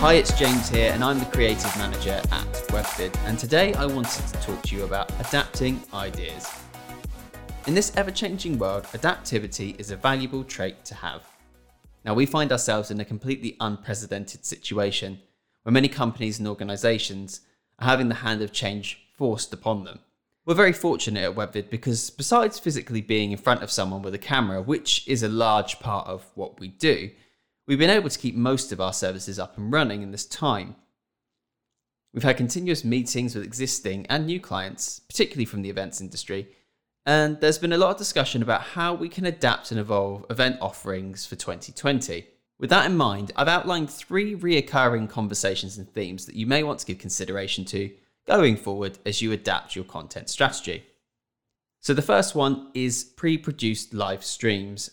Hi, it's James here, and I'm the creative manager at Webvid. And today I wanted to talk to you about adapting ideas. In this ever changing world, adaptivity is a valuable trait to have. Now, we find ourselves in a completely unprecedented situation where many companies and organizations are having the hand of change forced upon them. We're very fortunate at Webvid because besides physically being in front of someone with a camera, which is a large part of what we do, we've been able to keep most of our services up and running in this time. We've had continuous meetings with existing and new clients, particularly from the events industry, and there's been a lot of discussion about how we can adapt and evolve event offerings for 2020. With that in mind, I've outlined three reoccurring conversations and themes that you may want to give consideration to going forward as you adapt your content strategy. So, the first one is pre produced live streams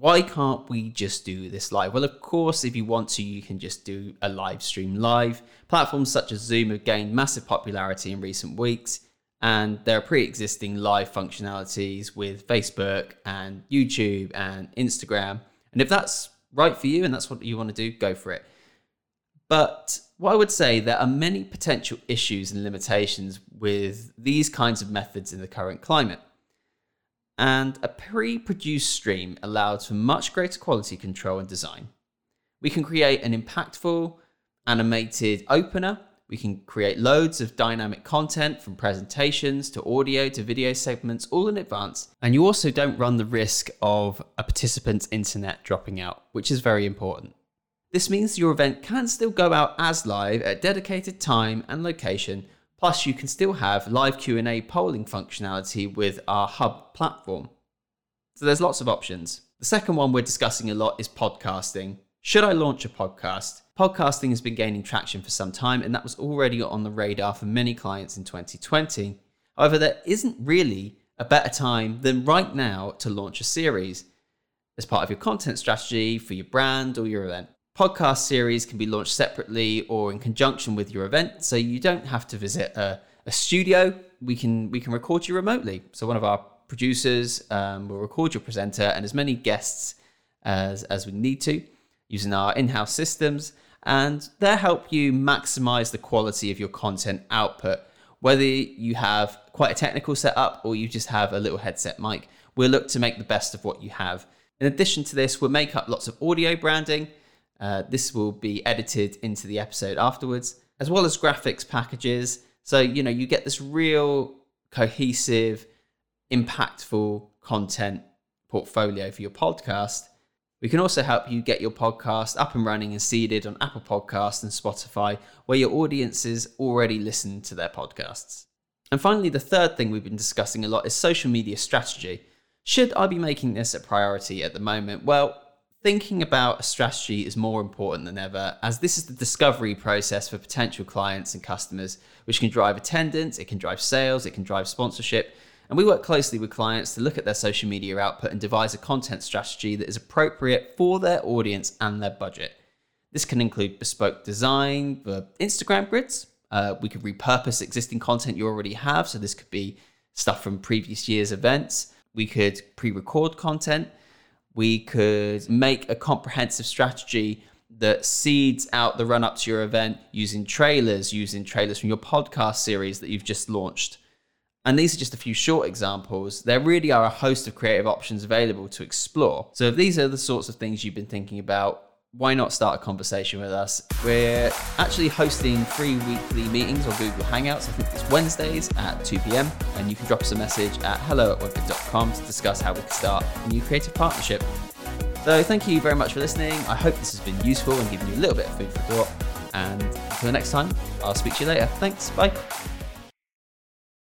why can't we just do this live? Well, of course, if you want to, you can just do a live stream live. Platforms such as Zoom have gained massive popularity in recent weeks, and there are pre existing live functionalities with Facebook and YouTube and Instagram. And if that's right for you and that's what you want to do, go for it. But what I would say, there are many potential issues and limitations with these kinds of methods in the current climate and a pre-produced stream allows for much greater quality control and design. We can create an impactful animated opener. We can create loads of dynamic content from presentations to audio to video segments all in advance. And you also don't run the risk of a participant's internet dropping out, which is very important. This means your event can still go out as live at dedicated time and location Plus, you can still have live Q&A polling functionality with our hub platform. So there's lots of options. The second one we're discussing a lot is podcasting. Should I launch a podcast? Podcasting has been gaining traction for some time, and that was already on the radar for many clients in 2020. However, there isn't really a better time than right now to launch a series as part of your content strategy for your brand or your event podcast series can be launched separately or in conjunction with your event, so you don't have to visit a, a studio. We can we can record you remotely. So one of our producers um, will record your presenter and as many guests as as we need to using our in-house systems, and they'll help you maximize the quality of your content output. Whether you have quite a technical setup or you just have a little headset mic, we'll look to make the best of what you have. In addition to this, we'll make up lots of audio branding uh, this will be edited into the episode afterwards, as well as graphics packages. So, you know, you get this real cohesive, impactful content portfolio for your podcast. We can also help you get your podcast up and running and seeded on Apple Podcasts and Spotify, where your audiences already listen to their podcasts. And finally, the third thing we've been discussing a lot is social media strategy. Should I be making this a priority at the moment? Well, thinking about a strategy is more important than ever, as this is the discovery process for potential clients and customers, which can drive attendance, it can drive sales, it can drive sponsorship. And we work closely with clients to look at their social media output and devise a content strategy that is appropriate for their audience and their budget. This can include bespoke design for Instagram grids. Uh, we could repurpose existing content you already have. So, this could be stuff from previous year's events. We could pre record content we could make a comprehensive strategy that seeds out the run up to your event using trailers, using trailers from your podcast series that you've just launched. And these are just a few short examples. There really are a host of creative options available to explore. So, if these are the sorts of things you've been thinking about, why not start a conversation with us? We're actually hosting free weekly meetings on Google Hangouts. I think it's Wednesdays at 2 p.m. And you can drop us a message at hello at webvid.com to discuss how we can start a new creative partnership. So thank you very much for listening. I hope this has been useful and given you a little bit of food for thought. And until next time, I'll speak to you later. Thanks. Bye.